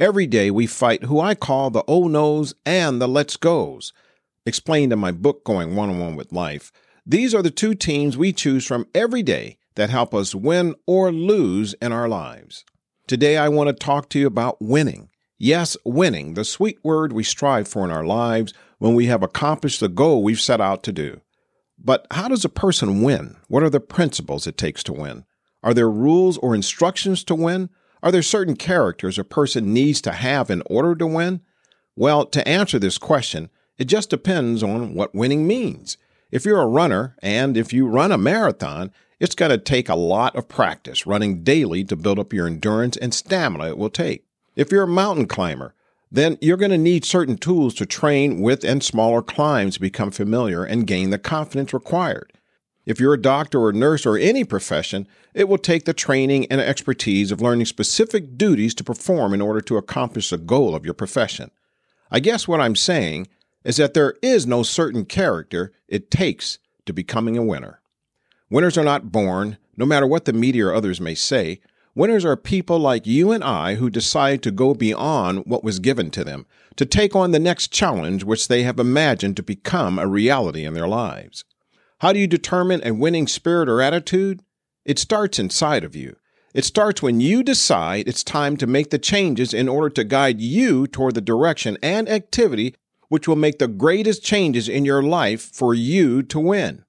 Every day we fight who I call the oh no's and the let's goes. Explained in my book, Going One on One with Life, these are the two teams we choose from every day that help us win or lose in our lives. Today, I want to talk to you about winning. Yes, winning, the sweet word we strive for in our lives when we have accomplished the goal we've set out to do. But how does a person win? What are the principles it takes to win? Are there rules or instructions to win? Are there certain characters a person needs to have in order to win? Well, to answer this question, it just depends on what winning means. If you're a runner and if you run a marathon, it's going to take a lot of practice running daily to build up your endurance and stamina it will take. If you're a mountain climber, then you're going to need certain tools to train with and smaller climbs become familiar and gain the confidence required. If you're a doctor or nurse or any profession, it will take the training and expertise of learning specific duties to perform in order to accomplish the goal of your profession. I guess what I'm saying is that there is no certain character it takes to becoming a winner. Winners are not born, no matter what the media or others may say, Winners are people like you and I who decide to go beyond what was given to them, to take on the next challenge which they have imagined to become a reality in their lives. How do you determine a winning spirit or attitude? It starts inside of you. It starts when you decide it's time to make the changes in order to guide you toward the direction and activity which will make the greatest changes in your life for you to win.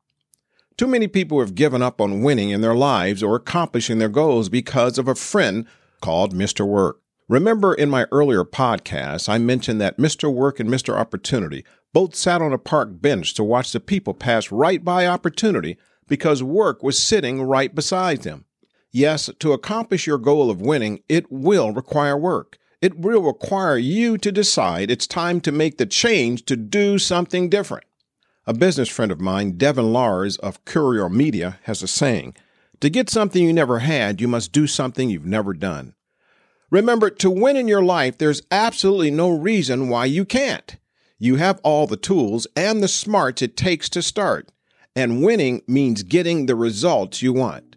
Too many people have given up on winning in their lives or accomplishing their goals because of a friend called Mr. Work. Remember in my earlier podcast, I mentioned that Mr. Work and Mr. Opportunity both sat on a park bench to watch the people pass right by Opportunity because work was sitting right beside them. Yes, to accomplish your goal of winning, it will require work. It will require you to decide it's time to make the change to do something different. A business friend of mine, Devin Lars of Courier Media, has a saying To get something you never had, you must do something you've never done. Remember, to win in your life, there's absolutely no reason why you can't. You have all the tools and the smarts it takes to start. And winning means getting the results you want.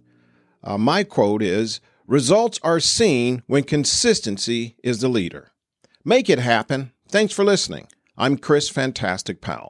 Uh, my quote is Results are seen when consistency is the leader. Make it happen. Thanks for listening. I'm Chris Fantastic Powell.